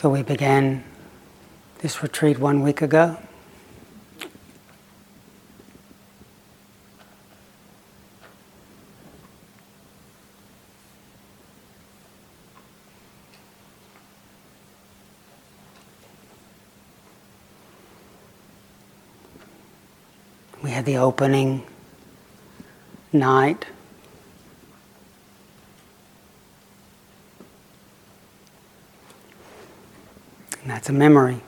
So we began this retreat one week ago. We had the opening night. And that's a memory.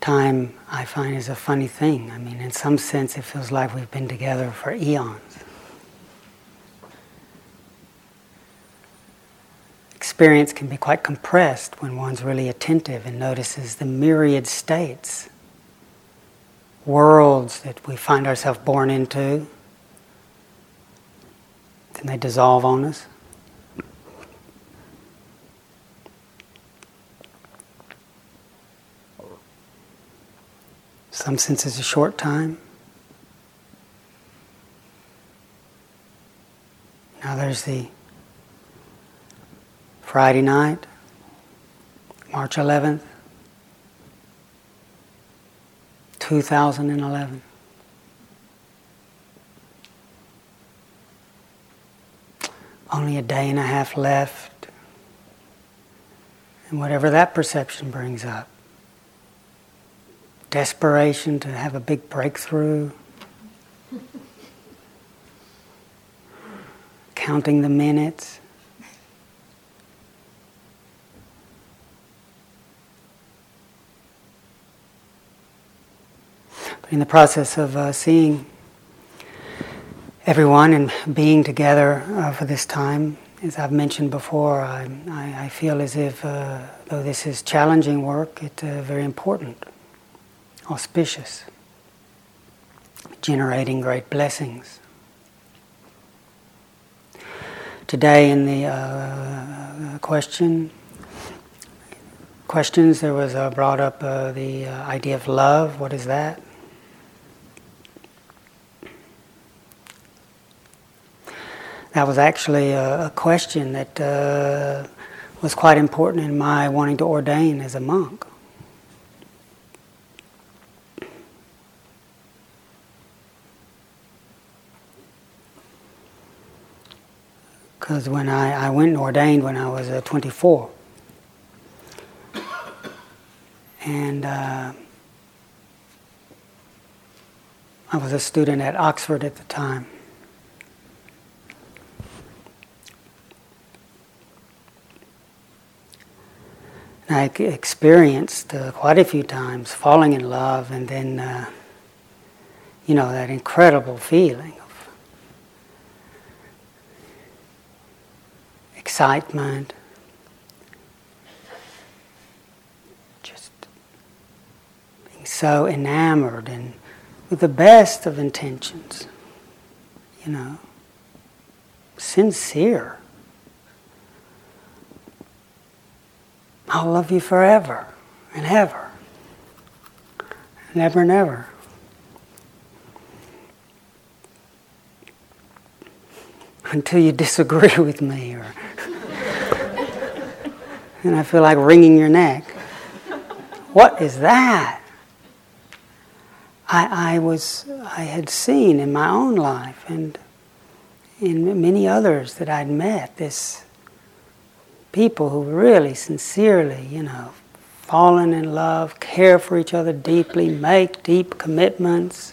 Time, I find, is a funny thing. I mean, in some sense, it feels like we've been together for eons. Experience can be quite compressed when one's really attentive and notices the myriad states worlds that we find ourselves born into, then they dissolve on us. Some sense it's a short time. Now there's the Friday night, March 11th. 2011. Only a day and a half left. And whatever that perception brings up desperation to have a big breakthrough, counting the minutes. In the process of uh, seeing everyone and being together uh, for this time, as I've mentioned before, I, I, I feel as if, uh, though this is challenging work, it's uh, very important, auspicious, generating great blessings. Today, in the uh, question, questions, there was uh, brought up the idea of love. What is that? That was actually a, a question that uh, was quite important in my wanting to ordain as a monk. Because when I, I went and ordained when I was uh, 24, and uh, I was a student at Oxford at the time. I experienced uh, quite a few times falling in love and then, uh, you know, that incredible feeling of excitement, just being so enamored and with the best of intentions, you know, sincere. I'll love you forever and ever. Never, never. Until you disagree with me or and I feel like wringing your neck. What is that? I, I was I had seen in my own life and in many others that I'd met this people who really sincerely, you know, fallen in love, care for each other deeply, make deep commitments.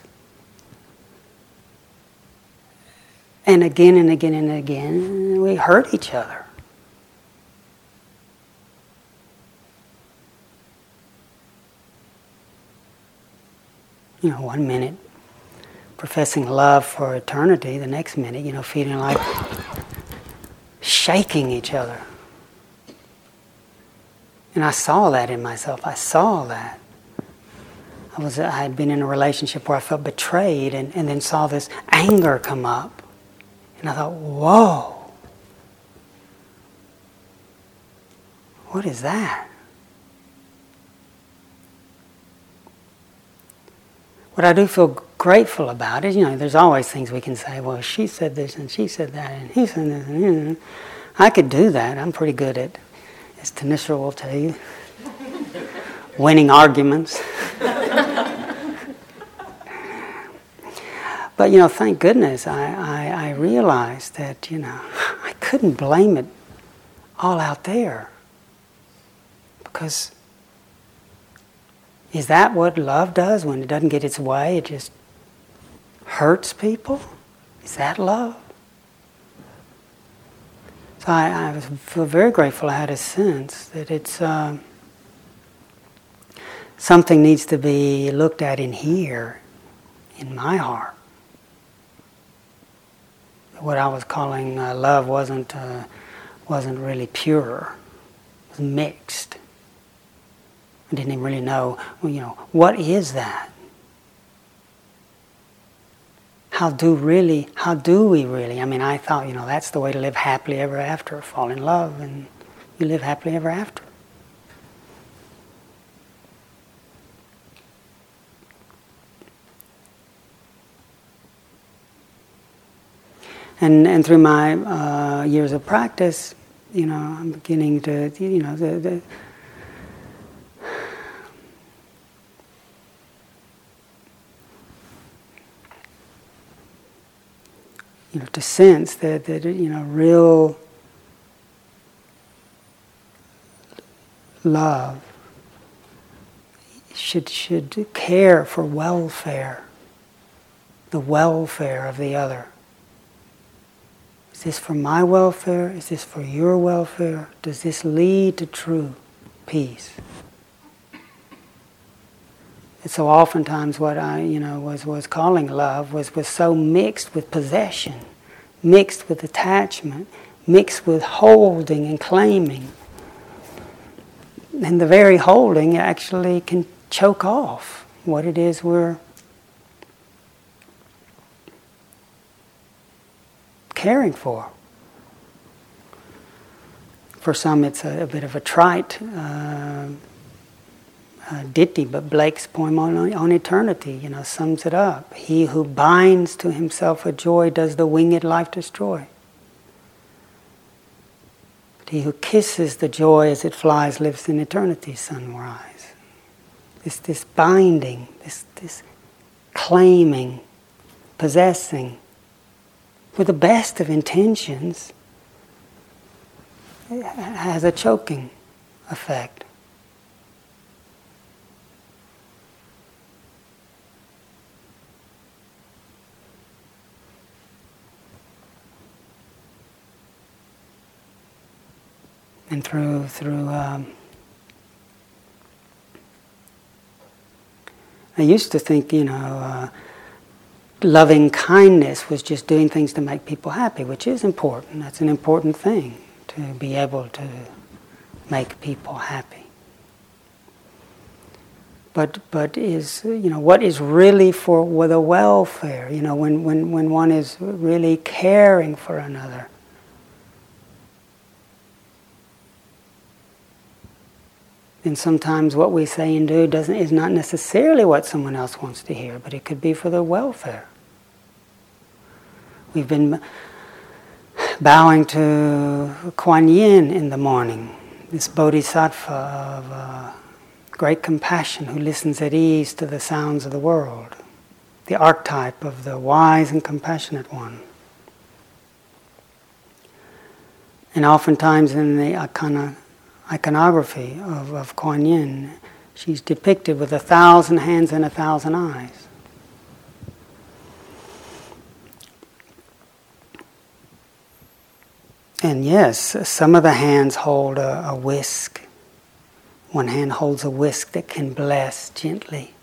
And again and again and again, we hurt each other. You know, one minute professing love for eternity, the next minute, you know, feeling like shaking each other. And I saw that in myself. I saw that. I was I had been in a relationship where I felt betrayed and, and then saw this anger come up. And I thought, whoa. What is that? What I do feel grateful about is, You know, there's always things we can say, well, she said this and she said that and he said this. And, you know. I could do that. I'm pretty good at, as Thanissara will tell you, winning arguments. but, you know, thank goodness I, I, I realized that, you know, I couldn't blame it all out there. Because is that what love does when it doesn't get its way? It just hurts people? Is that love? So I, I feel very grateful I had a sense that it's uh, something needs to be looked at in here, in my heart. What I was calling uh, love wasn't uh, wasn't really pure; it was mixed. I didn't even really know, you know, what is that? How do really, how do we really? I mean, I thought, you know, that's the way to live happily ever after, fall in love, and you live happily ever after. And, and through my uh, years of practice, you know, I'm beginning to, you know, the, the you know, to sense that, that you know, real love should, should care for welfare, the welfare of the other. Is this for my welfare? Is this for your welfare? Does this lead to true peace? And so oftentimes what I, you know, was, was calling love was, was so mixed with possession, mixed with attachment, mixed with holding and claiming. And the very holding actually can choke off what it is we're caring for. For some, it's a, a bit of a trite uh, uh, ditty, but Blake's poem on, on eternity, you know, sums it up. He who binds to himself a joy does the winged life destroy. But he who kisses the joy as it flies lives in eternity sunrise. This, this binding, this, this claiming, possessing, with the best of intentions, has a choking effect. And through through. Um, I used to think, you know, uh, loving kindness was just doing things to make people happy, which is important. That's an important thing to be able to make people happy. But but is you know what is really for the welfare? You know when when when one is really caring for another And sometimes what we say and do doesn't, is not necessarily what someone else wants to hear, but it could be for their welfare. We've been bowing to Kuan Yin in the morning, this bodhisattva of uh, great compassion who listens at ease to the sounds of the world, the archetype of the wise and compassionate one. And oftentimes in the Akana iconography of, of Kuan Yin, she's depicted with a thousand hands and a thousand eyes. And yes, some of the hands hold a, a whisk. One hand holds a whisk that can bless gently.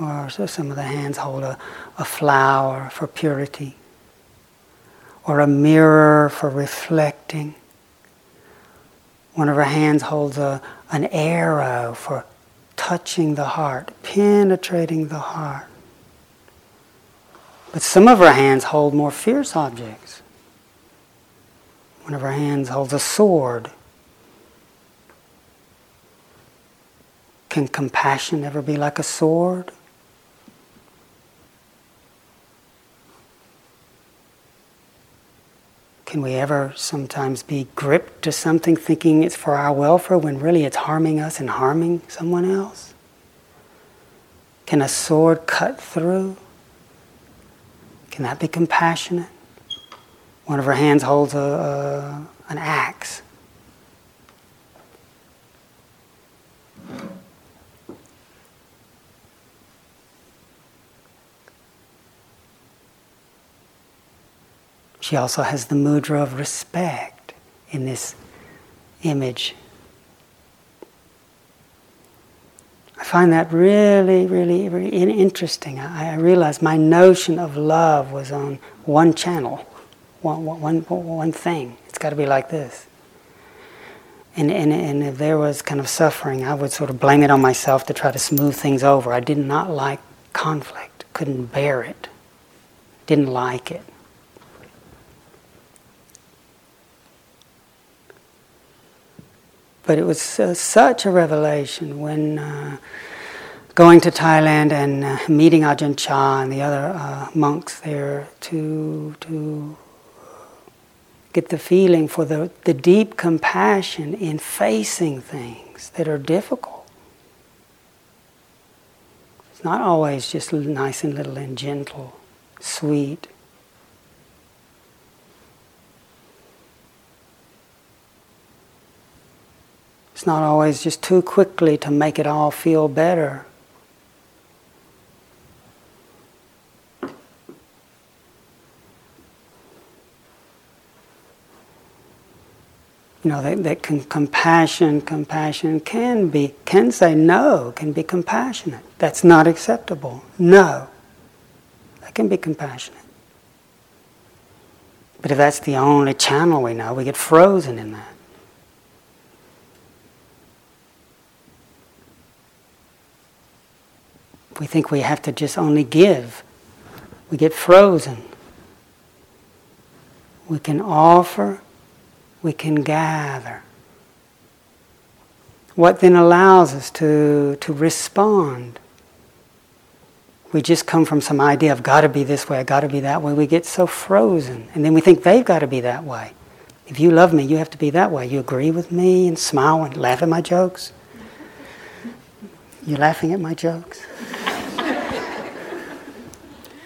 Or so some of the hands hold a, a flower for purity, or a mirror for reflecting one of her hands holds a, an arrow for touching the heart, penetrating the heart. But some of her hands hold more fierce objects. One of her hands holds a sword, Can compassion ever be like a sword? Can we ever sometimes be gripped to something thinking it's for our welfare when really it's harming us and harming someone else? Can a sword cut through? Can that be compassionate? One of her hands holds a, a an axe. She also has the mudra of respect in this image. I find that really, really, really interesting. I, I realize my notion of love was on one channel, one, one, one thing. It's got to be like this. And, and, and if there was kind of suffering, I would sort of blame it on myself to try to smooth things over. I did not like conflict, couldn't bear it, didn't like it. But it was uh, such a revelation when uh, going to Thailand and uh, meeting Ajahn Chah and the other uh, monks there to, to get the feeling for the, the deep compassion in facing things that are difficult. It's not always just nice and little and gentle, sweet. It's not always just too quickly to make it all feel better. You know, that, that can, compassion, compassion can be, can say no, can be compassionate. That's not acceptable. No. That can be compassionate. But if that's the only channel we know, we get frozen in that. We think we have to just only give, we get frozen. We can offer, we can gather. What then allows us to, to respond? We just come from some idea of got to be this way, I got to be that way. We get so frozen. And then we think they've got to be that way. If you love me, you have to be that way. You agree with me and smile and laugh at my jokes? You're laughing at my jokes?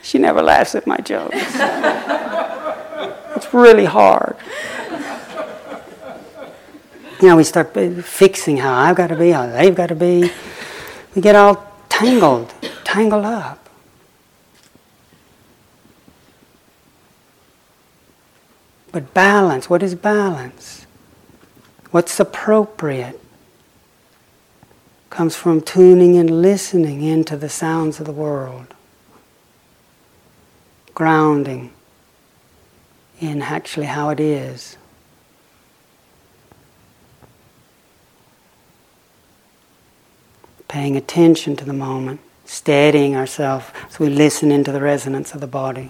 She never laughs at my jokes. it's really hard. You know, we start fixing how I've got to be, how they've got to be. We get all tangled, tangled up. But balance, what is balance? What's appropriate? Comes from tuning and listening into the sounds of the world grounding in actually how it is. Paying attention to the moment, steadying ourselves as we listen into the resonance of the body.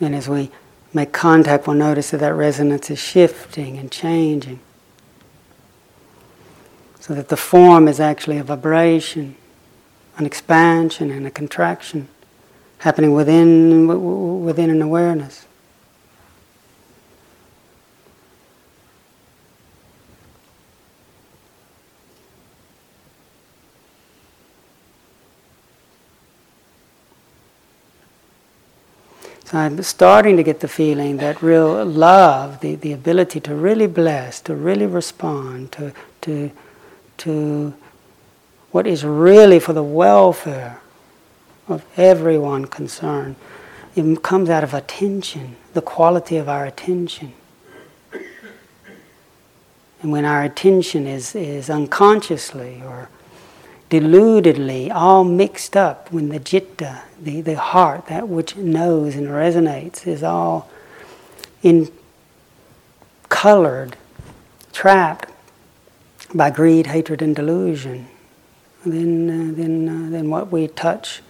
And as we make contact, we'll notice that that resonance is shifting and changing so that the form is actually a vibration, an expansion and a contraction happening within, within an awareness. So I'm starting to get the feeling that real love, the, the ability to really bless, to really respond, to, to to what is really for the welfare of everyone concerned. It comes out of attention, the quality of our attention. And when our attention is, is unconsciously or deludedly all mixed up, when the citta, the, the heart, that which knows and resonates, is all in colored, trapped by greed, hatred, and delusion, then, uh, then, uh, then what we touch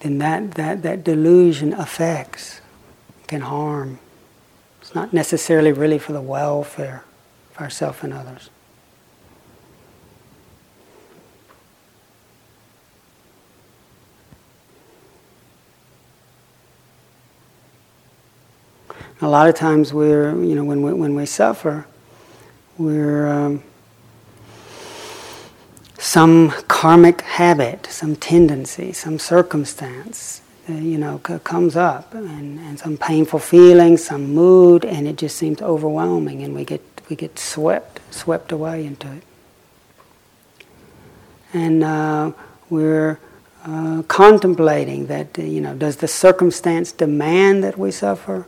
then that, that, that delusion affects, can harm. It's not necessarily really for the welfare of ourselves and others. A lot of times we're, you know, when we, when we suffer, we're um, some karmic habit, some tendency, some circumstance, uh, you know, c- comes up, and, and some painful feeling, some mood, and it just seems overwhelming, and we get we get swept swept away into it, and uh, we're uh, contemplating that uh, you know, does the circumstance demand that we suffer?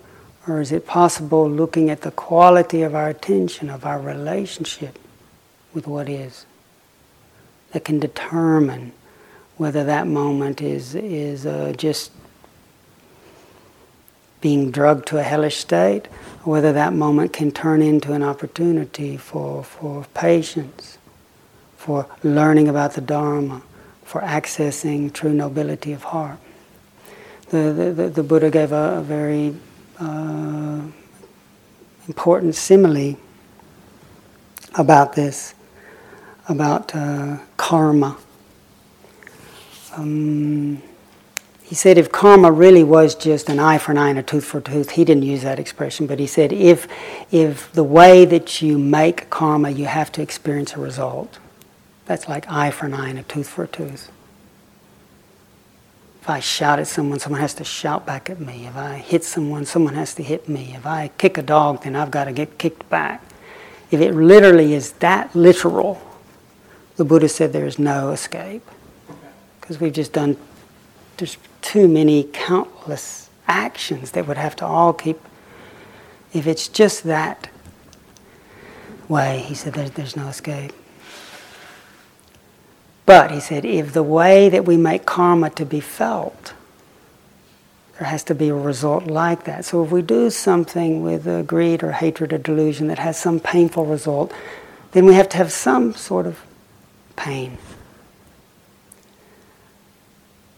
Or is it possible looking at the quality of our attention, of our relationship with what is, that can determine whether that moment is, is uh, just being drugged to a hellish state, or whether that moment can turn into an opportunity for, for patience, for learning about the Dharma, for accessing true nobility of heart. The, the, the Buddha gave a, a very uh, important simile about this, about uh, karma. Um, he said if karma really was just an eye for an eye and a tooth for a tooth, he didn't use that expression, but he said if, if the way that you make karma, you have to experience a result. That's like eye for an eye and a tooth for a tooth. If I shout at someone, someone has to shout back at me. If I hit someone, someone has to hit me. If I kick a dog, then I've got to get kicked back. If it literally is that literal, the Buddha said there is no escape. Because we've just done, there's too many countless actions that would have to all keep. If it's just that way, he said there's, there's no escape. But he said, if the way that we make karma to be felt, there has to be a result like that. So if we do something with a greed or hatred or delusion that has some painful result, then we have to have some sort of pain.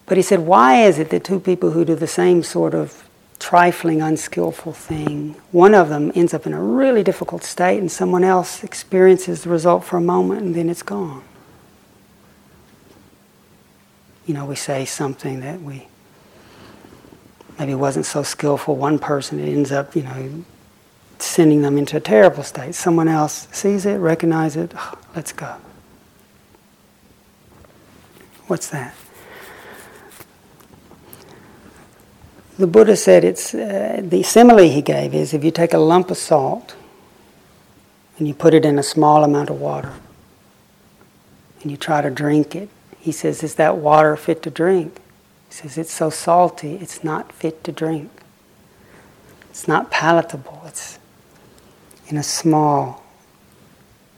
But he said, why is it that two people who do the same sort of trifling, unskillful thing, one of them ends up in a really difficult state and someone else experiences the result for a moment and then it's gone? You know, we say something that we maybe wasn't so skillful. One person it ends up, you know, sending them into a terrible state. Someone else sees it, recognizes it, oh, let's go. What's that? The Buddha said it's uh, the simile he gave is if you take a lump of salt and you put it in a small amount of water and you try to drink it, he says, Is that water fit to drink? He says, It's so salty, it's not fit to drink. It's not palatable. It's in a small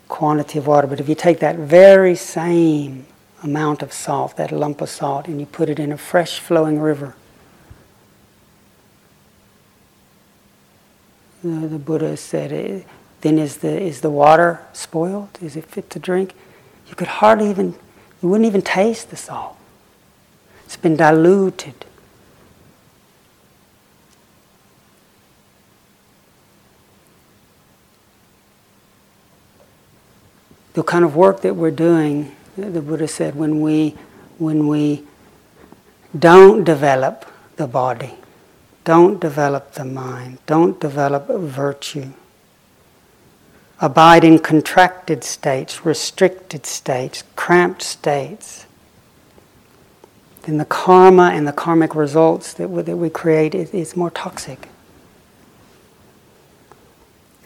quantity of water. But if you take that very same amount of salt, that lump of salt, and you put it in a fresh flowing river, the, Buddha said, eh, then is the, is the water spoiled? Is it fit to drink? You could hardly even you wouldn't even taste the salt. It's been diluted. The kind of work that we're doing, the Buddha said, when we, when we don't develop the body, don't develop the mind, don't develop virtue, abide in contracted states, restricted states, cramped states, then the karma and the karmic results that we, that we create is, is more toxic.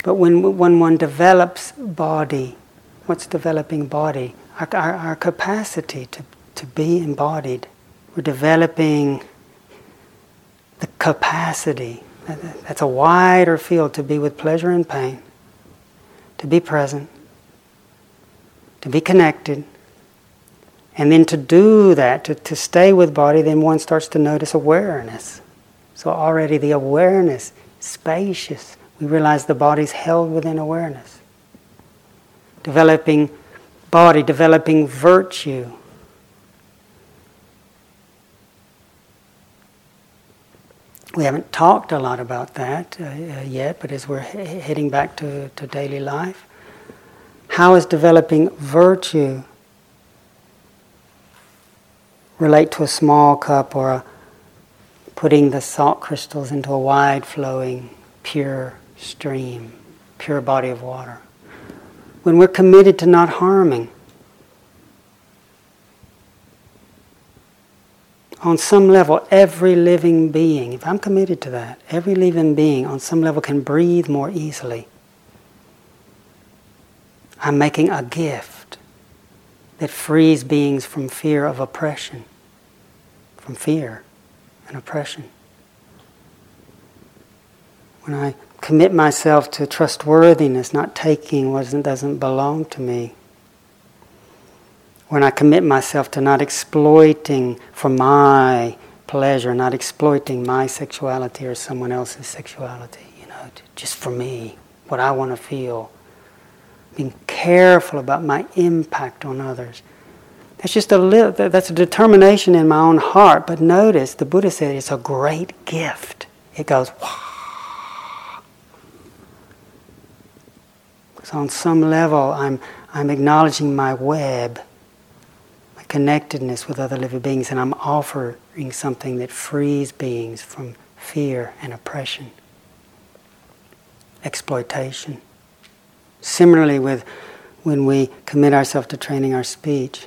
But when, when one develops body, what's developing body? Our, our, our capacity to, to be embodied. We're developing the capacity. That's a wider field to be with pleasure and pain to be present, to be connected. And then to do that, to, to stay with body, then one starts to notice awareness. So already the awareness, spacious. We realize the body's held within awareness. Developing body, developing virtue. We haven't talked a lot about that uh, uh, yet, but as we're he- heading back to, to daily life, how is developing virtue relate to a small cup or a, putting the salt crystals into a wide flowing, pure stream, pure body of water? When we're committed to not harming, on some level, every living being, if I'm committed to that, every living being on some level can breathe more easily. I'm making a gift that frees beings from fear of oppression, from fear and oppression. When I commit myself to trustworthiness, not taking what doesn't belong to me, when I commit myself to not exploiting for my pleasure, not exploiting my sexuality or someone else's sexuality, you know, just for me, what I want to feel. Being careful about my impact on others. That's just a little, that's a determination in my own heart. But notice, the Buddha said it's a great gift. It goes. So on some level, I'm, I'm acknowledging my web connectedness with other living beings, and I'm offering something that frees beings from fear and oppression, exploitation. Similarly, with when we commit ourselves to training our speech,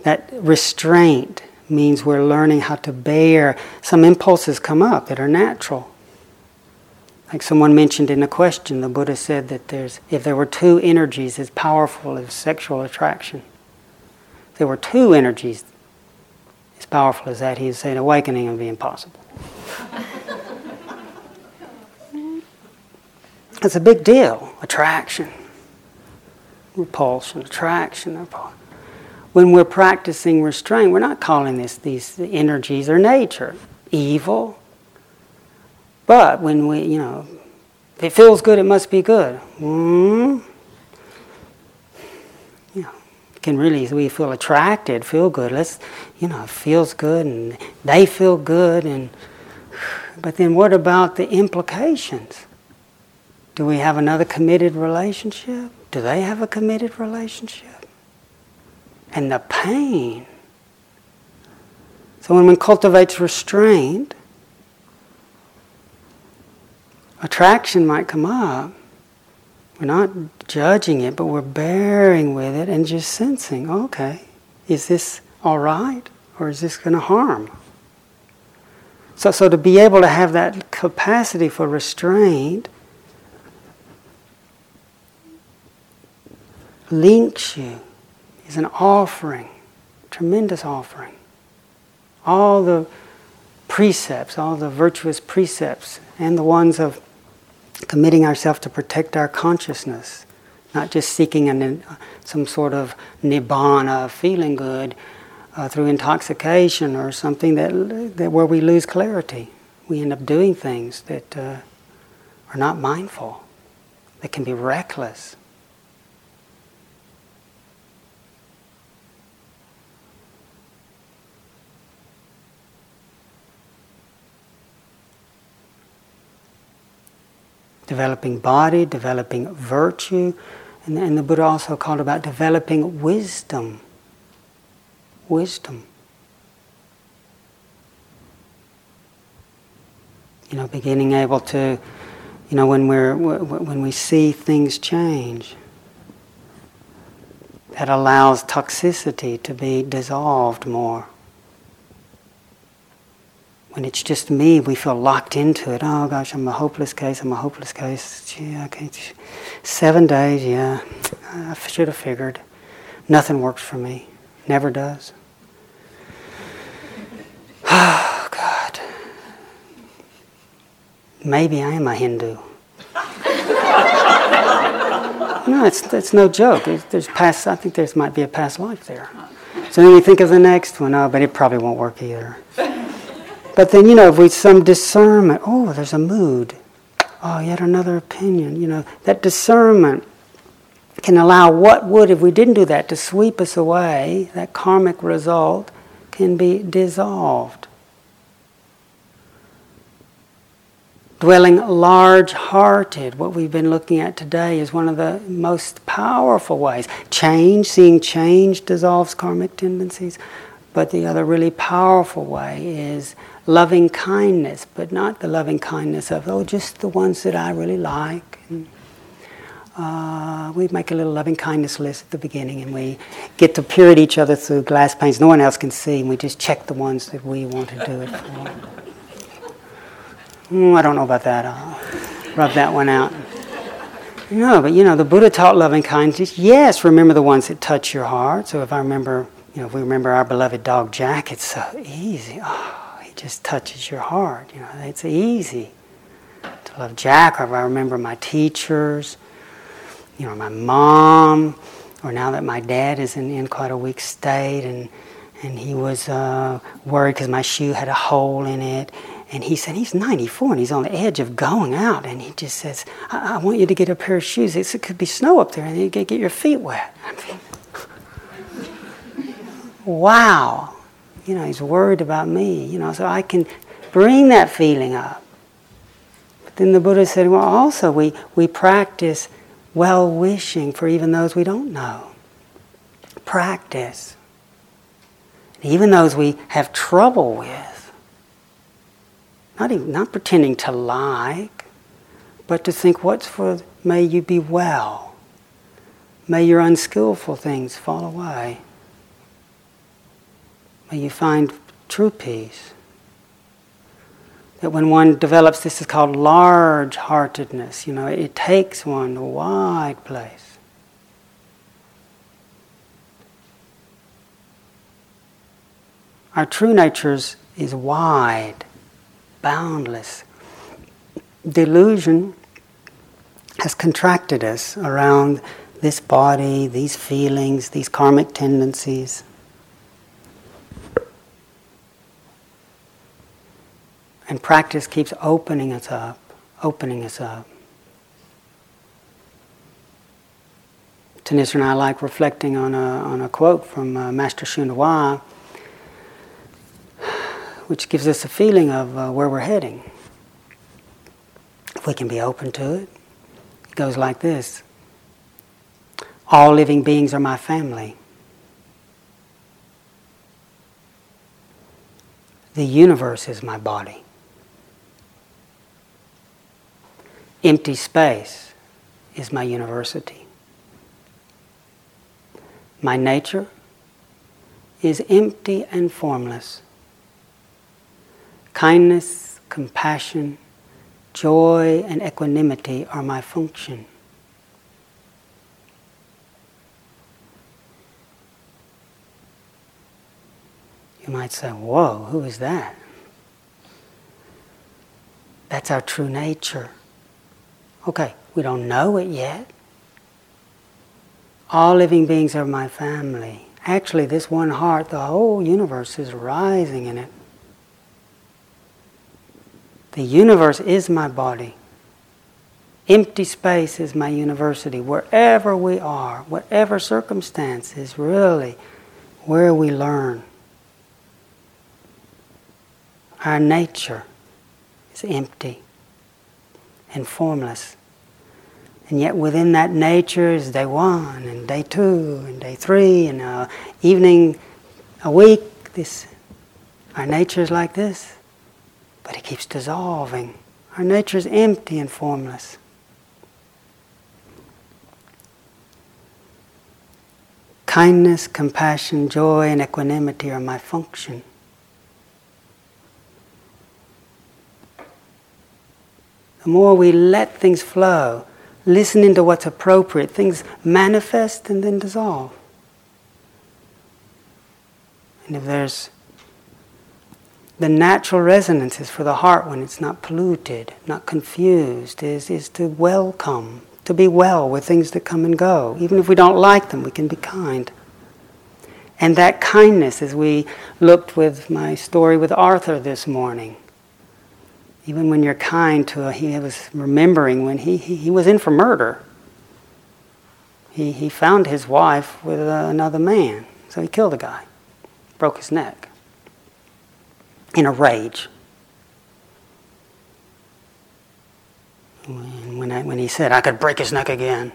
that restraint means we're learning how to bear. Some impulses come up that are natural. Like someone mentioned in a question, the Buddha said that there's, if there were two energies as powerful as sexual attraction, there were two energies as powerful as that, he'd say an awakening would be impossible. it's a big deal. Attraction, repulsion, attraction, repulsion. When we're practicing restraint, we're not calling this these energies or nature evil. But when we, you know, if it feels good, it must be good. Mm, can really we feel attracted, feel good. Let's you know, it feels good and they feel good and but then what about the implications? Do we have another committed relationship? Do they have a committed relationship? And the pain. So when one cultivates restraint, attraction might come up, we're not judging it, but we're bearing with it and just sensing, okay, is this all right or is this going to harm? So, so to be able to have that capacity for restraint links you, is an offering, tremendous offering. All the precepts, all the virtuous precepts, and the ones of committing ourselves to protect our consciousness, not just seeking an, some sort of nibbana, feeling good uh, through intoxication or something that, that where we lose clarity. We end up doing things that uh, are not mindful, that can be reckless. Developing body, developing virtue, and, and the Buddha also called about developing wisdom. Wisdom. You know, beginning able to, you know, when we're when we see things change, that allows toxicity to be dissolved more when it's just me, we feel locked into it. Oh gosh, I'm a hopeless case. I'm a hopeless case. Gee, okay, seven days. Yeah, I should have figured. Nothing works for me. Never does. Oh God. Maybe I am a Hindu. no, it's it's no joke. There's past. I think there might be a past life there. So then you think of the next one. Oh, but it probably won't work either. But then, you know, if we some discernment, oh, there's a mood. Oh, yet another opinion. You know, that discernment can allow what would, if we didn't do that, to sweep us away. That karmic result can be dissolved. Dwelling large hearted, what we've been looking at today, is one of the most powerful ways. Change, seeing change dissolves karmic tendencies. But the other really powerful way is loving kindness, but not the loving kindness of, oh, just the ones that I really like. And, uh, we make a little loving kindness list at the beginning and we get to peer at each other through glass panes no one else can see and we just check the ones that we want to do it for. mm, I don't know about that. I'll rub that one out. No, but you know, the Buddha taught loving kindness. Yes, remember the ones that touch your heart. So if I remember, you know, if we remember our beloved dog Jack, it's so easy. Oh, just touches your heart. You know, it's easy to love Jack. I remember my teachers, you know, my mom, or now that my dad is in, in quite a weak state, and and he was uh, worried because my shoe had a hole in it. And he said he's 94 and he's on the edge of going out. And he just says, I, I want you to get a pair of shoes. It's, it could be snow up there and you get, get your feet wet. Wow. You know, he's worried about me. You know, so I can bring that feeling up. But then the Buddha said, well, also we, we practice well wishing for even those we don't know. Practice. Even those we have trouble with. Not, even, not pretending to like, but to think, what's for, may you be well. May your unskillful things fall away. May you find true peace. That when one develops this is called large heartedness you know it takes one a wide place. Our true nature is wide boundless. Delusion has contracted us around this body these feelings these karmic tendencies And practice keeps opening us up, opening us up. Thanissara and I like reflecting on a, on a quote from uh, Master Hua, which gives us a feeling of uh, where we're heading. If we can be open to it, it goes like this All living beings are my family. The universe is my body. Empty space is my university. My nature is empty and formless. Kindness, compassion, joy, and equanimity are my function. You might say, Whoa, who is that? That's our true nature. Okay, we don't know it yet. All living beings are my family. Actually, this one heart, the whole universe is rising in it. The universe is my body. Empty space is my university. Wherever we are, whatever circumstances, really, where we learn. Our nature is empty and formless. And yet within that nature is day one and day two and day three and evening a week. This, our nature is like this, but it keeps dissolving. Our nature is empty and formless. Kindness, compassion, joy, and equanimity are my function. The more we let things flow, listening to what's appropriate, things manifest and then dissolve. And if there's the natural resonances for the heart when it's not polluted, not confused, is, is to welcome, to be well with things that come and go. Even if we don't like them, we can be kind. And that kindness, as we looked with my story with Arthur this morning, even when you're kind to a, he was remembering when he, he, he was in for murder. He, he found his wife with another man, so he killed a guy, broke his neck in a rage. when, I, when he said I could break his neck again.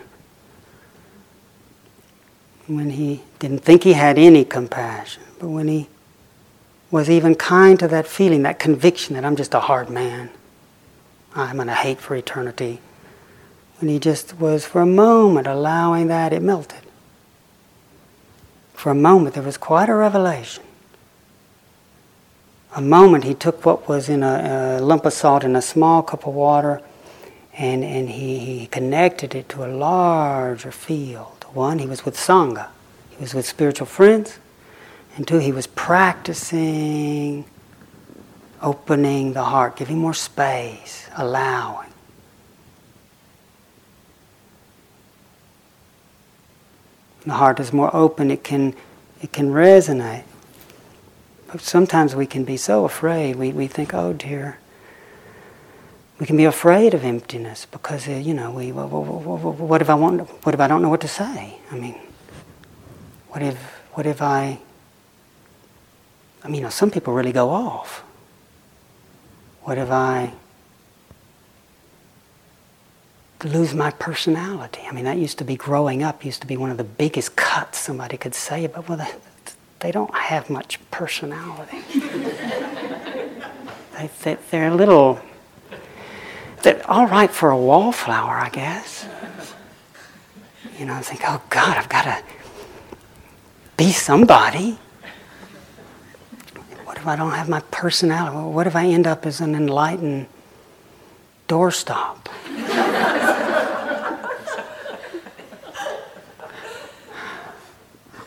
When he didn't think he had any compassion, but when he was even kind to that feeling, that conviction that I'm just a hard man. I'm going to hate for eternity. When he just was for a moment allowing that, it melted. For a moment, there was quite a revelation. A moment, he took what was in a, a lump of salt in a small cup of water and, and he, he connected it to a larger field. One, he was with Sangha, he was with spiritual friends. And two, he was practicing opening the heart, giving more space, allowing. The heart is more open, it can, it can resonate. But sometimes we can be so afraid, we, we think, oh dear. We can be afraid of emptiness because, uh, you know, we, what, what, what if I want, what if I don't know what to say? I mean, what if, what if I, I mean, you know, some people really go off. What if I lose my personality? I mean, that used to be growing up, used to be one of the biggest cuts somebody could say about, well, they don't have much personality. they, they, they're a little, they're all right for a wallflower, I guess. You know, I think, oh God, I've got to be somebody. If I don't have my personality? What if I end up as an enlightened doorstop?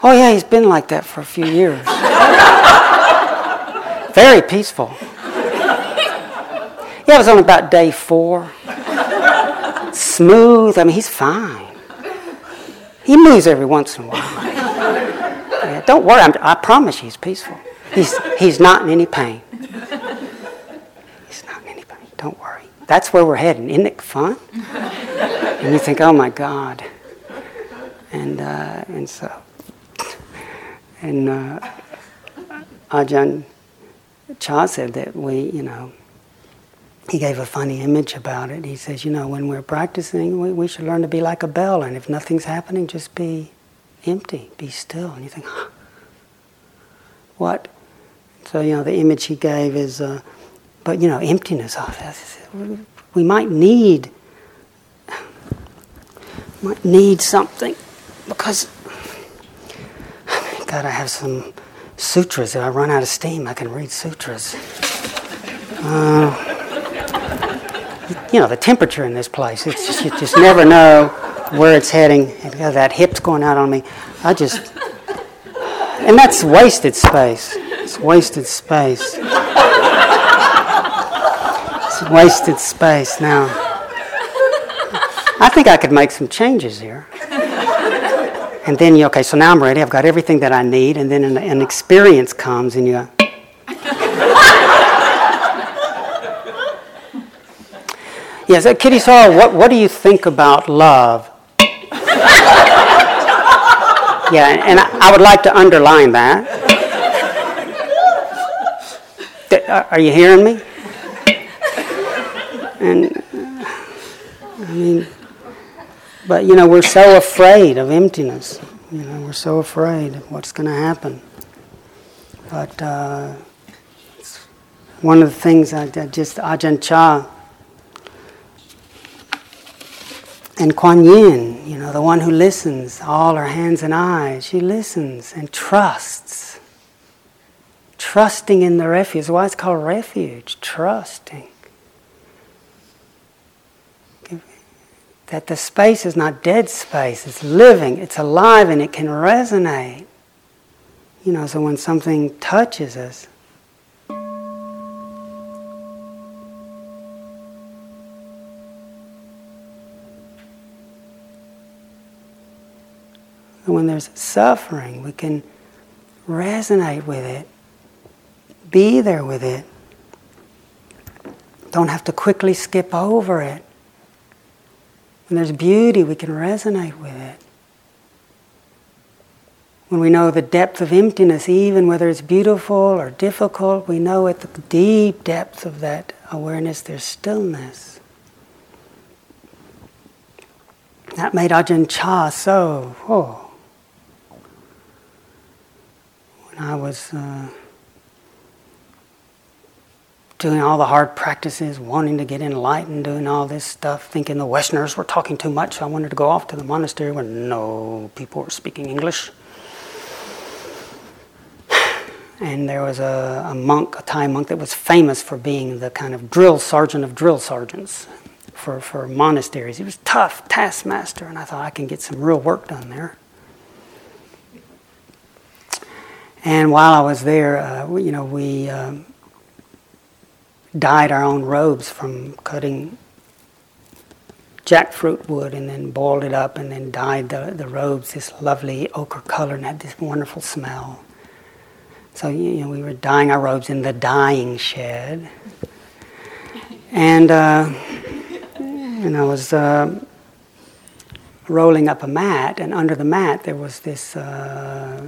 oh, yeah, he's been like that for a few years. Very peaceful. Yeah, it was on about day four. Smooth. I mean, he's fine. He moves every once in a while. Yeah, don't worry, I'm, i promise you he's peaceful. He's, he's not in any pain. He's not in any pain. Don't worry. That's where we're heading. Isn't it fun? And you think, oh my God. And, uh, and so, and uh, Ajahn Chah said that we, you know, he gave a funny image about it. He says, you know, when we're practicing, we, we should learn to be like a bell, and if nothing's happening, just be empty, be still. And you think, what? So, you know, the image he gave is, uh, but, you know, emptiness. Oh, we might need, might need something because, God, I have some sutras. If I run out of steam, I can read sutras. Uh, you know, the temperature in this place, it's just, you just never know where it's heading. That hip's going out on me. I just, and that's wasted space. It's wasted space. It's wasted space now. I think I could make some changes here. And then you, okay, so now I'm ready. I've got everything that I need. And then an, an experience comes and you Yes, uh, Kittisaro, what, what do you think about love? yeah, and I, I would like to underline that. Uh, are you hearing me? And I mean, but you know, we're so afraid of emptiness. You know, we're so afraid of what's going to happen. But uh, one of the things I, I just Ajahn Chah and Kuan Yin, you know, the one who listens, all her hands and eyes, she listens and trusts Trusting in the refuge. Why it's called refuge. Trusting. That the space is not dead space, it's living, it's alive, and it can resonate. You know, so when something touches us, when there's suffering, we can resonate with it be there with it. Don't have to quickly skip over it. When there's beauty, we can resonate with it. When we know the depth of emptiness, even whether it's beautiful or difficult, we know at the deep depth of that awareness there's stillness. that made Ajahn Chah so, oh. When I was uh, doing all the hard practices, wanting to get enlightened, doing all this stuff, thinking the Westerners were talking too much, I wanted to go off to the monastery where no people were speaking English. And there was a, a monk, a Thai monk, that was famous for being the kind of drill sergeant of drill sergeants for, for monasteries. He was tough, taskmaster, and I thought I can get some real work done there. And while I was there, uh, you know, we um, dyed our own robes from cutting jackfruit wood and then boiled it up and then dyed the, the robes this lovely ochre color and had this wonderful smell. So, you know, we were dyeing our robes in the dyeing shed. And uh, and I was uh, rolling up a mat, and under the mat there was this uh,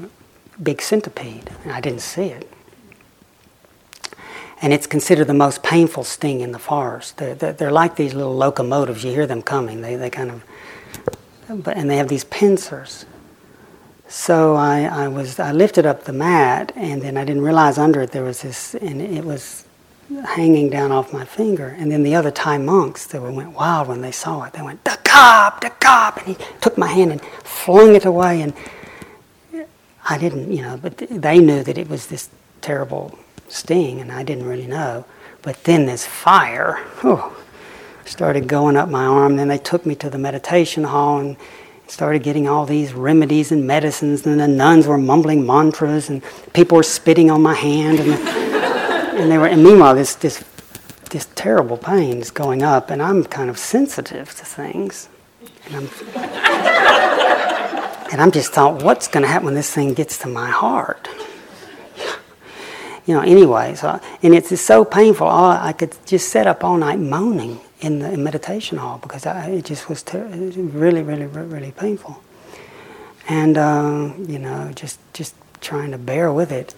big centipede, and I didn't see it. And it's considered the most painful sting in the forest. They're, they're, like these little locomotives. You hear them coming. They, they kind of, but, and they have these pincers. So I, I was I lifted up the mat, and then I didn't realize under it there was this, and it was hanging down off my finger. And then the other Thai monks, they went wild when they saw it. They went, the cop, the cop. And he took my hand and flung it away. And I didn't, you know, but they knew that it was this terrible sting, and I didn't really know. But then this fire, oh, started going up my arm. Then they took me to the meditation hall and started getting all these remedies and medicines. And the nuns were mumbling mantras, and people were spitting on my hand. And and they were, and meanwhile, this this this terrible pain is going up, and I'm kind of sensitive to things, and I'm and I'm just thought, what's going to happen when this thing gets to my heart? You know, anyway, so, and it's, so painful. All, I could just sit up all night moaning in the in meditation hall because I, it just was ter- really, really, really painful. And uh, you know, just just trying to bear with it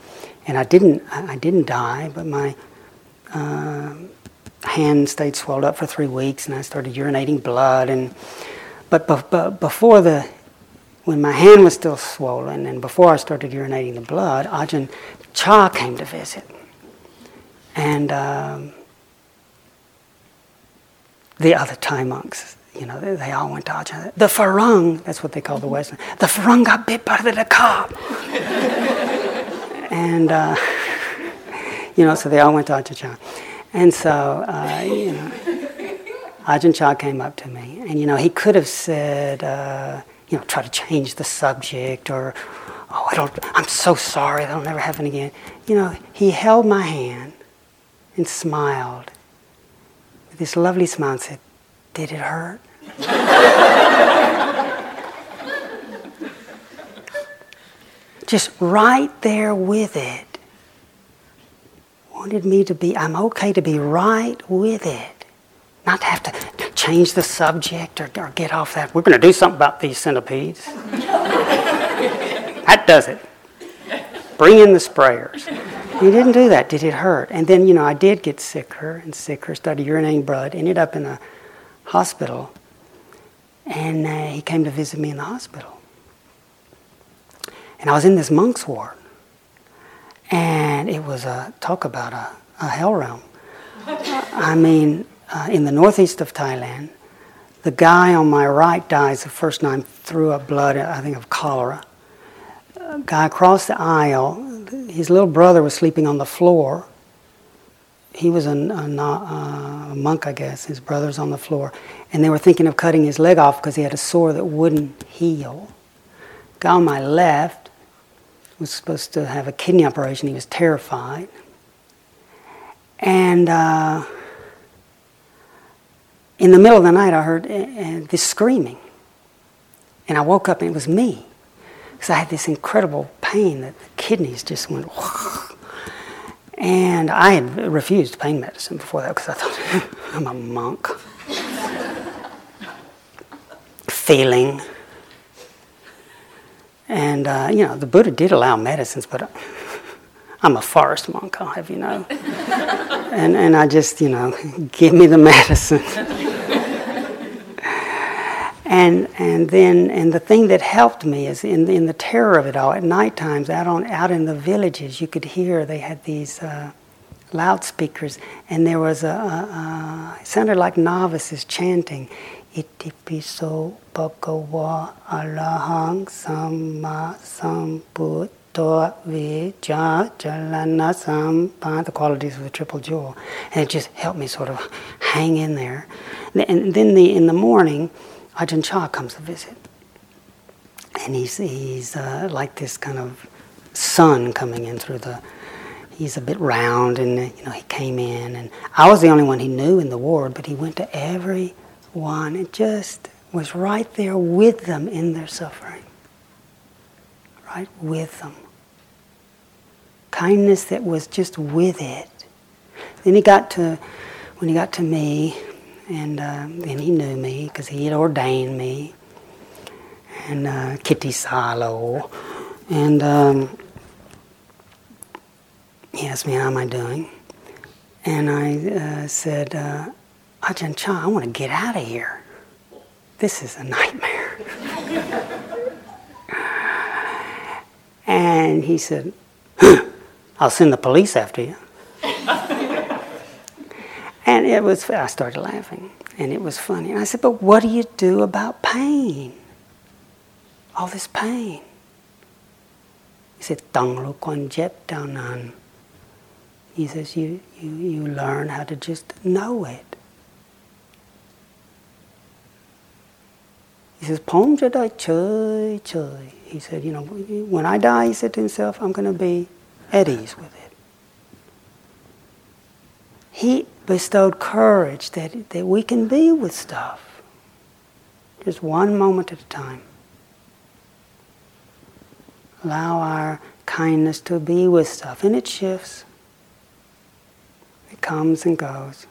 and I didn't I didn't die, but my uh, hand stayed swelled up for three weeks, and I started urinating blood. And but, but before the when my hand was still swollen, and before I started urinating the blood, Ajahn Chah came to visit, and um, the other Thai monks. You know, they, they all went to Ajahn. The Farang, that's what they call the Western. The Farang got bit by the cop. and uh, you know, so they all went to Ajahn Chah. And so, uh, you know, Ajahn Chah came up to me, and you know, he could have said, uh, you know, try to change the subject, or, oh, I don't, I'm so sorry, that'll never happen again. You know, he held my hand and smiled with this lovely smile and said, "Did it hurt?" just right there with it. Wanted me to be, I'm okay to be right with it. Not to have to change the subject or, or get off that. We're going to do something about these centipedes. that does it. Bring in the sprayers. He didn't do that. Did it hurt? And then, you know, I did get sicker and sicker, started urinating blood, ended up in a hospital. And uh, he came to visit me in the hospital. And I was in this monk's ward. And it was a talk about a, a hell realm. I mean, uh, in the northeast of Thailand, the guy on my right dies the first night threw up blood, I think of cholera. A guy across the aisle, his little brother was sleeping on the floor. He was a, a, a monk, I guess. His brother's on the floor. And they were thinking of cutting his leg off because he had a sore that wouldn't heal. Guy on my left was supposed to have a kidney operation. He was terrified. And uh, in the middle of the night, I heard uh, this screaming. And I woke up and it was me. Because I had this incredible pain that the kidneys just went. And I had refused pain medicine before that because I thought, I'm a monk. Feeling. And, uh, you know, the Buddha did allow medicines, but I'm a forest monk, I'll have you know. and, and I just, you know, give me the medicine. And, and then and the thing that helped me is in, in the terror of it all at night times out on out in the villages you could hear they had these uh, loudspeakers and there was a, a, a, sounded like novices chanting Itipiso bhagava arahang samma sambuddha vijja jalana sampa, the qualities of the triple jewel. And it just helped me sort of hang in there. And then the, in the morning, Ajahn Chah comes to visit. And he's, he's uh, like this kind of sun coming in through the, he's a bit round and you know he came in and I was the only one he knew in the ward but he went to every one and just was right there with them in their suffering. Right with them. Kindness that was just with it. Then he got to, when he got to me, and uh, then he knew me because he had ordained me, and uh, Kittisaro, and um, he asked me how am I doing, and I uh, said, uh, Ajahn Chah, I want to get out of here. This is a nightmare. and he said, I'll send the police after you. And it was, I started laughing, and it was funny. And I said, But what do you do about pain? All this pain. He said, Tang lu quan jet down He says, you, you, you learn how to just know it. He says, Pom Jadai Choi Choi. He said, you know, when I die, he said to himself, I'm going to be at ease with it. He bestowed courage that, that we can be with stuff, just one moment at a time. Allow our kindness to be with stuff, and it shifts. It comes and goes.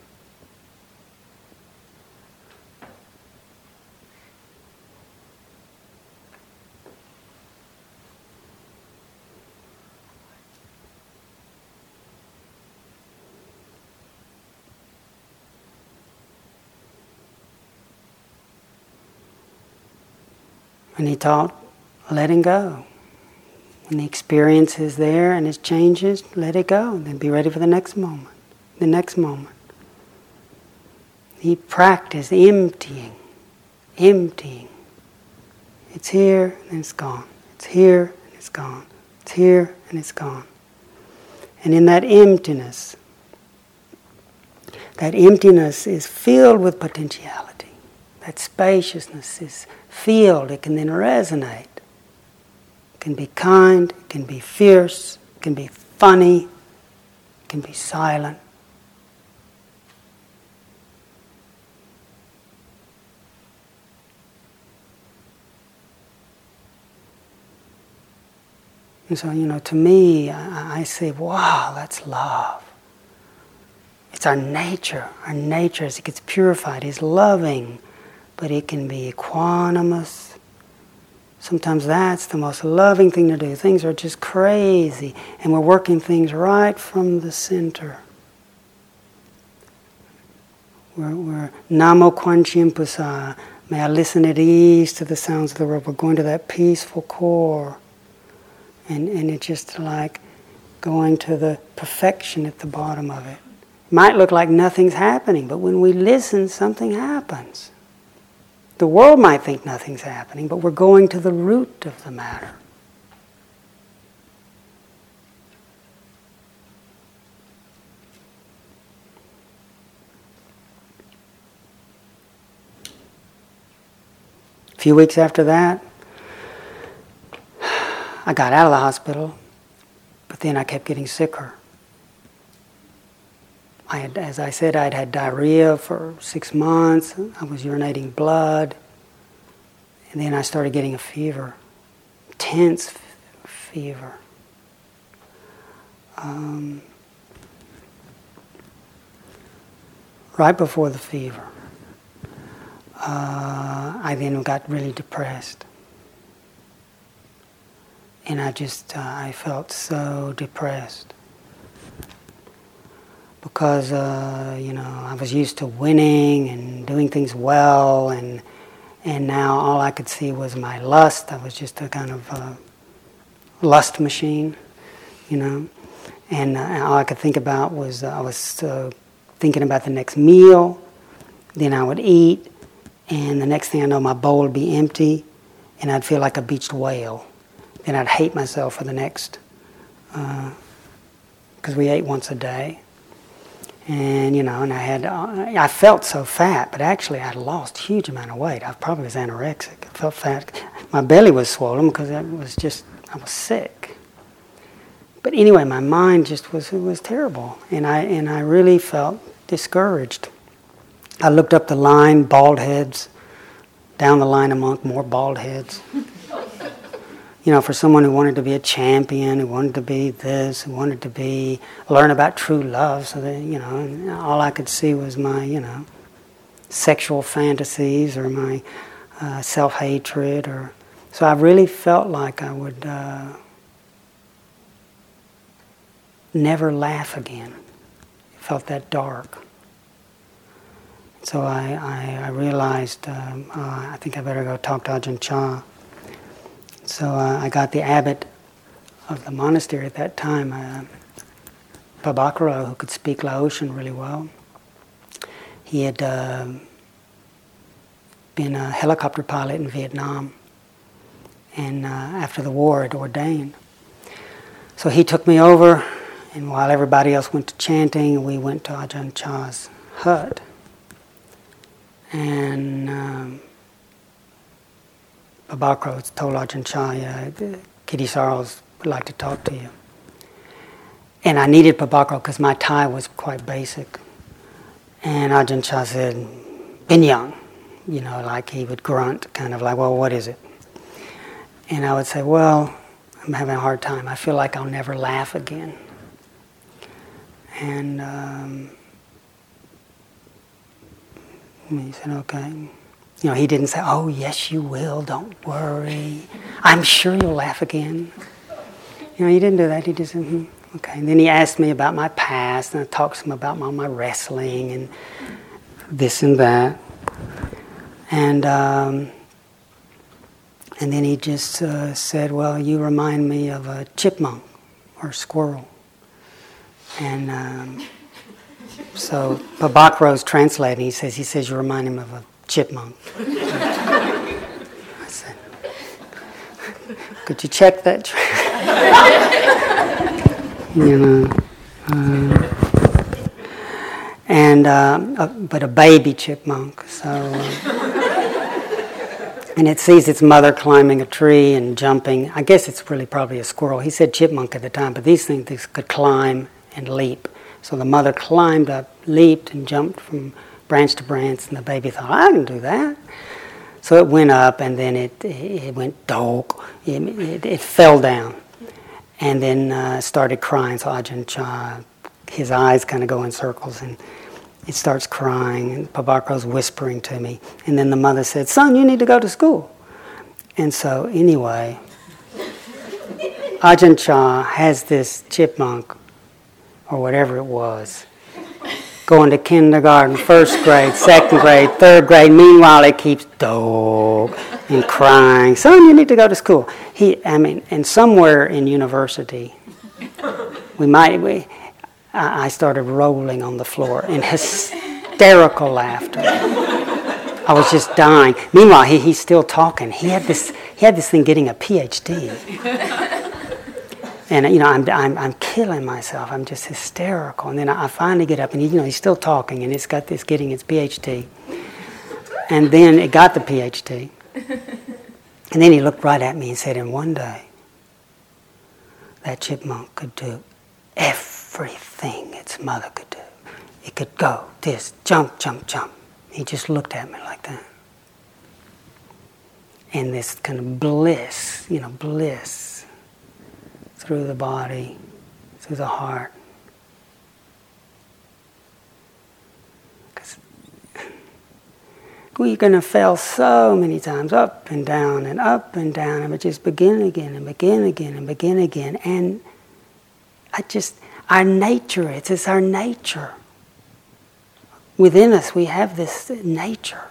And he taught letting go. When the experience is there and it changes, let it go. and Then be ready for the next moment. The next moment. He practiced emptying, emptying. It's here and it's gone. It's here and it's gone. It's here and it's gone. And in that emptiness, that emptiness is filled with potentiality. That spaciousness is field, it can then resonate. It can be kind, it can be fierce, it can be funny, it can be silent. And so, you know, to me, I, I say, wow, that's love. It's our nature. Our nature, as it gets purified, is loving but it can be equanimous. Sometimes that's the most loving thing to do. Things are just crazy, and we're working things right from the center. We're, we're Namo Quan Pusa. May I listen at ease to the sounds of the world. We're going to that peaceful core. And, and it's just like going to the perfection at the bottom of. It might look like nothing's happening, but when we listen, something happens. The world might think nothing's happening, but we're going to the root of the matter. A few weeks after that, I got out of the hospital, but then I kept getting sicker. I had, as I said, I'd had diarrhea for six months. I was urinating blood. And then I started getting a fever, intense f- fever. Um, right before the fever, uh, I then got really depressed. And I just, uh, I felt so depressed because uh, you know I was used to winning and doing things well, and And now all I could see was my lust. I was just a kind of lust machine, you know. And uh, all I could think about was uh, I was uh, thinking about the next meal. Then I would eat, and the next thing I know, my bowl would be empty, and I'd feel like a beached whale. Then I'd hate myself for the next, because uh, we ate once a day and you know, and I had, uh, I felt so fat, but actually I'd lost a huge amount of weight. I probably was anorexic. I felt fat. My belly was swollen because I was just, I was sick. But anyway, my mind just was, it was terrible, and I and I really felt discouraged. I looked up the line, bald heads, down the line among more bald heads you know, for someone who wanted to be a champion, who wanted to be this, who wanted to be learn about true love, so that you know, all I could see was my, you know, sexual fantasies or my uh, self hatred, or so I really felt like I would uh, never laugh again. It felt that dark. So I, I, I realized um, uh, I think I better go talk to Ajahn Chah so uh, I got the abbot of the monastery at that time, uh, who could speak Laotian really well. He had uh, been a helicopter pilot in Vietnam, and uh, after the war, had ordained. So he took me over, and while everybody else went to chanting, we went to Ajahn Chah's hut. And um, Pabhakaro told Ajahn Chah, yeah, Kitty Sorrells would like to talk to you. And I needed Pabhakaro because my Thai was quite basic. And Ajahn Chah said, Been young. You know, like he would grunt, kind of like, well, what is it? And I would say, well, I'm having a hard time. I feel like I'll never laugh again. And um, he said, okay. You know, he didn't say, Oh, yes, you will, don't worry. I'm sure you'll laugh again. You know, he didn't do that. He just said, hmm, Okay. And then he asked me about my past, and I talked to him about my, my wrestling and this and that. And, um, and then he just uh, said, Well, you remind me of a chipmunk or a squirrel. And um, so Pabhakaro's translating. He says, he says, You remind him of a chipmunk. I said, could you check that? you know. Uh, and uh, uh, but a baby chipmunk. So, uh, and it sees its mother climbing a tree and jumping. I guess it's really probably a squirrel. He said chipmunk at the time, but these things could climb and leap. So the mother climbed up, leaped, and jumped from branch to branch, and the baby thought, I can do that. So it went up, and then it, it went dog. It, it, it, fell down, and then uh, started crying. So Ajahn Chah, his eyes kind of go in circles, and it starts crying, and Pabhakaro's whispering to me. And then the mother said, Son, you need to go to school. And so, anyway, Ajahn Chah has this chipmunk, or whatever it was, going to kindergarten, first grade, second grade, third grade. Meanwhile, it keeps dog and crying. Son, you need to go to school. He, I mean, and somewhere in university, we might, we, I started rolling on the floor in hysterical laughter. I was just dying. Meanwhile, he, he's still talking. He had this, he had this thing getting a PhD and you know I'm, I'm, I'm killing myself. I'm just hysterical. And then I, finally get up and he, you know he's still talking and it's got this getting its phd and then it got the phd and then he looked right at me and said in one day that chipmunk could do everything its mother could do. It could go this jump jump jump. He just looked at me like that. And this kind of bliss you know bliss through the body, through the heart. Because we're going to fail so many times, up and down and up and down, and we just begin again and begin again and begin again. And I just, our nature, it's, it's our nature. Within us, we have this nature.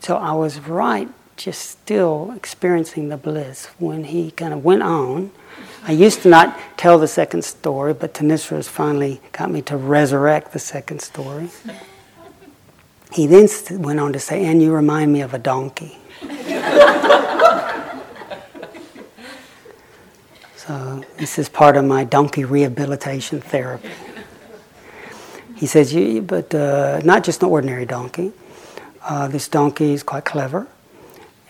So I was right, just still experiencing the bliss when he kind of went on. I used to not tell the second story, but Thanissara has finally got me to resurrect the second story. He then went on to say, and you remind me of a donkey. so this is part of my donkey rehabilitation therapy. He says, but uh, not just an ordinary donkey. Uh, this donkey is quite clever.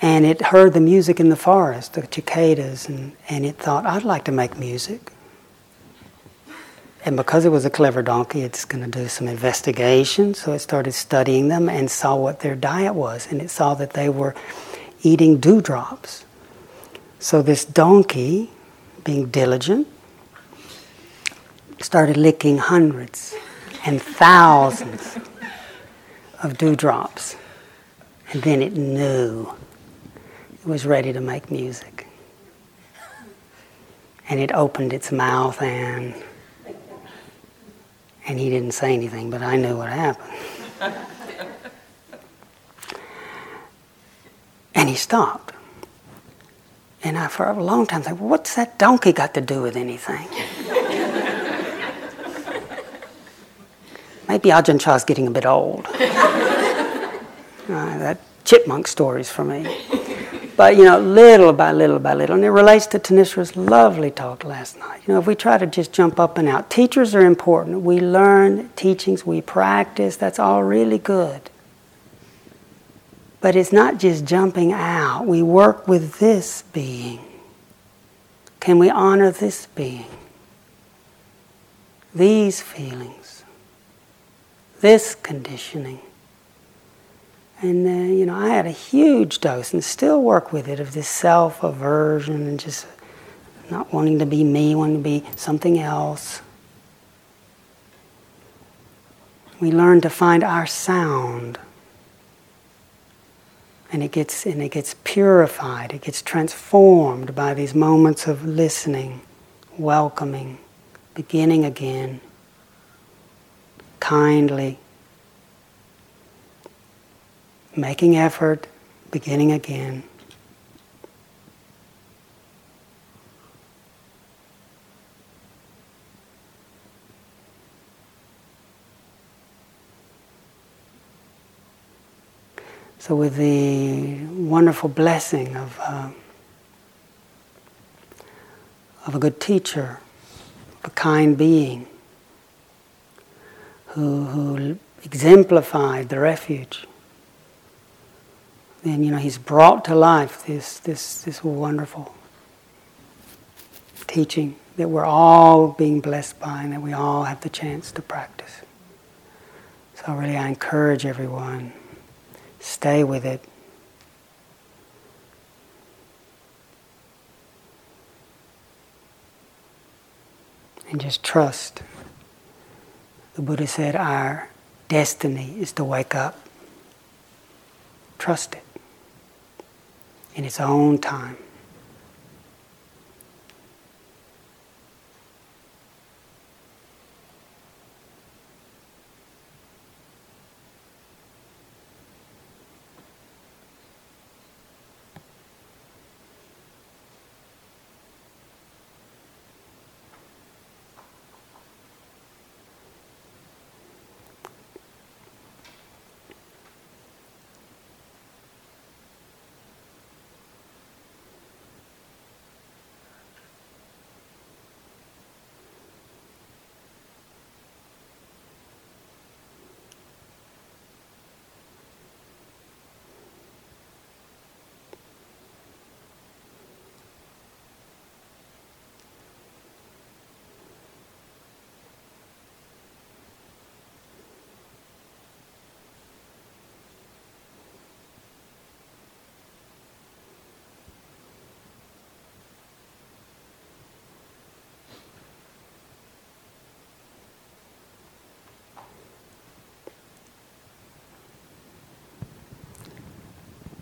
And it heard the music in the forest, the cicadas, and, and it thought, I'd like to make music. And because it was a clever donkey, it's going to do some investigation. So it started studying them and saw what their diet was. And it saw that they were eating dewdrops. So this donkey, being diligent, started licking hundreds and thousands of dewdrops. And then it knew was ready to make music. And it opened its mouth and and he didn't say anything, but I knew what happened. and he stopped. And I, for a long time, thought, well, what's that donkey got to do with anything? Maybe Ajahn Chah's getting a bit old. uh, that chipmunk stories for me. But, you know, little by little by little, and it relates to Thanissara's lovely talk last night. You know, if we try to just jump up and out, teachers are important. We learn teachings, we practice, that's all really good. But it's not just jumping out. We work with this being. Can we honor this being? These feelings? this conditioning. And, uh, you know, I had a huge dose and still work with it of this self aversion and just not wanting to be me, wanting to be something else. We learn to find our sound. And it gets and it gets purified, it gets transformed by these moments of listening, welcoming, beginning again kindly, making effort, beginning again. So, with the wonderful blessing of, uh, of a good teacher, a kind being, who, who exemplified the refuge. Then you know he's brought to life this this this wonderful teaching that we're all being blessed by and that we all have the chance to practice. So really I encourage everyone, stay with it. And just trust. The Buddha said our destiny is to wake up. Trust it in its own time.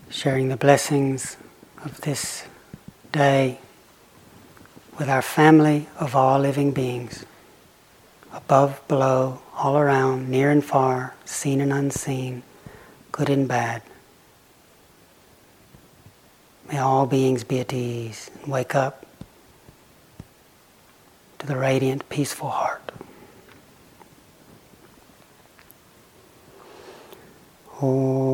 Sharing the blessings of this day with our family of all living beings, above, below, all around, near and far, seen and unseen, good and bad. May all beings be at ease and wake up to the radiant, peaceful heart. Om